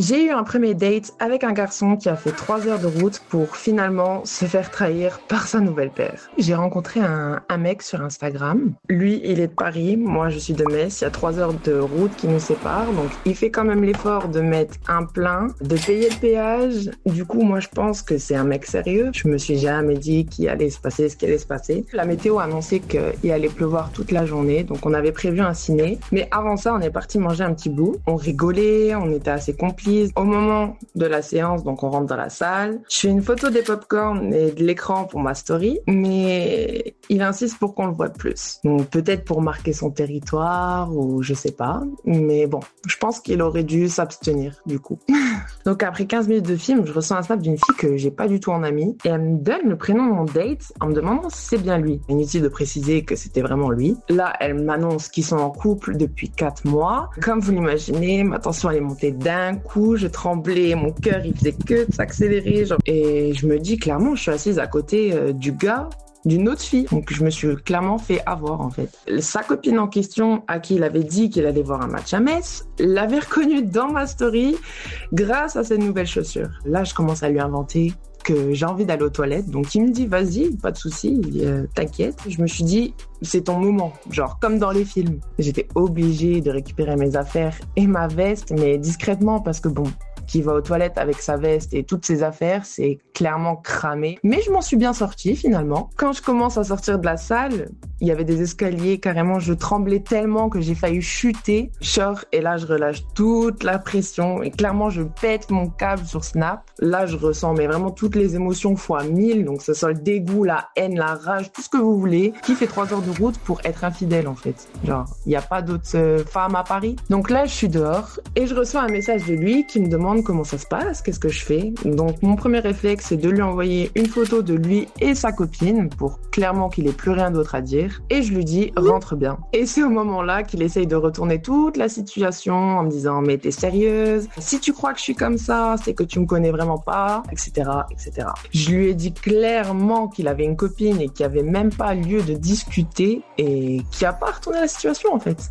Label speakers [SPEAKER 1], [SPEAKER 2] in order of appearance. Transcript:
[SPEAKER 1] J'ai eu un premier date avec un garçon qui a fait trois heures de route pour finalement se faire trahir par sa nouvelle paire. J'ai rencontré un, mec sur Instagram. Lui, il est de Paris, moi je suis de Metz. Il y a trois heures de route qui nous séparent, donc il fait quand même l'effort de mettre un plein, de payer le péage. Du coup, moi je pense que c'est un mec sérieux. Je me suis jamais dit qu'il allait se passer ce qui allait se passer. La météo a annoncé qu'il allait pleuvoir toute la journée, donc on avait prévu un ciné. Mais avant ça, on est parti manger un petit bout. On rigolait, on était assez complices. Au moment de la séance, donc on rentre dans la salle. Je fais une photo des popcorn et de l'écran pour ma story, mais il insiste pour qu'on le voit plus. Donc peut-être pour marquer son territoire ou je sais pas. Mais bon, je pense qu'il aurait dû s'abstenir du coup. donc après 15 minutes de film, je reçois un snap d'une fille que j'ai pas du tout en amie et elle me donne le prénom de mon date en me demandant si c'est bien lui. Inutile de préciser que c'était vraiment lui. Là, elle m'annonce qu'ils sont en couple depuis 4 mois. Comme vous l'imaginez, ma tension elle est montée d'un coup, je tremblais, mon cœur il faisait que de s'accélérer. Et je me dis clairement, je suis assise à côté euh, du gars d'une autre fille. Donc je me suis clairement fait avoir en fait. Sa copine en question, à qui il avait dit qu'il allait voir un match à Metz, l'avait reconnu dans ma story grâce à cette nouvelle chaussure. Là, je commence à lui inventer j'ai envie d'aller aux toilettes. Donc il me dit vas-y, pas de souci, euh, t'inquiète. Je me suis dit c'est ton moment, genre comme dans les films. J'étais obligée de récupérer mes affaires et ma veste, mais discrètement parce que bon, qui va aux toilettes avec sa veste et toutes ses affaires, c'est clairement cramé. Mais je m'en suis bien sortie finalement. Quand je commence à sortir de la salle, il y avait des escaliers, carrément, je tremblais tellement que j'ai failli chuter. Sors et là, je relâche toute la pression et clairement, je pète mon câble sur Snap. Là, je ressens mais vraiment toutes les émotions fois mille. Donc, ce soit le dégoût, la haine, la rage, tout ce que vous voulez. Qui fait trois heures de route pour être infidèle en fait Genre, il n'y a pas d'autres euh, femmes à Paris. Donc là, je suis dehors et je reçois un message de lui qui me demande comment ça se passe, qu'est-ce que je fais. Donc mon premier réflexe, c'est de lui envoyer une photo de lui et sa copine pour clairement qu'il ait plus rien d'autre à dire. Et je lui dis, rentre bien. Et c'est au moment-là qu'il essaye de retourner toute la situation en me disant, mais t'es sérieuse? Si tu crois que je suis comme ça, c'est que tu me connais vraiment pas, etc., etc. Je lui ai dit clairement qu'il avait une copine et qu'il n'y avait même pas lieu de discuter et qui a pas retourné la situation en fait.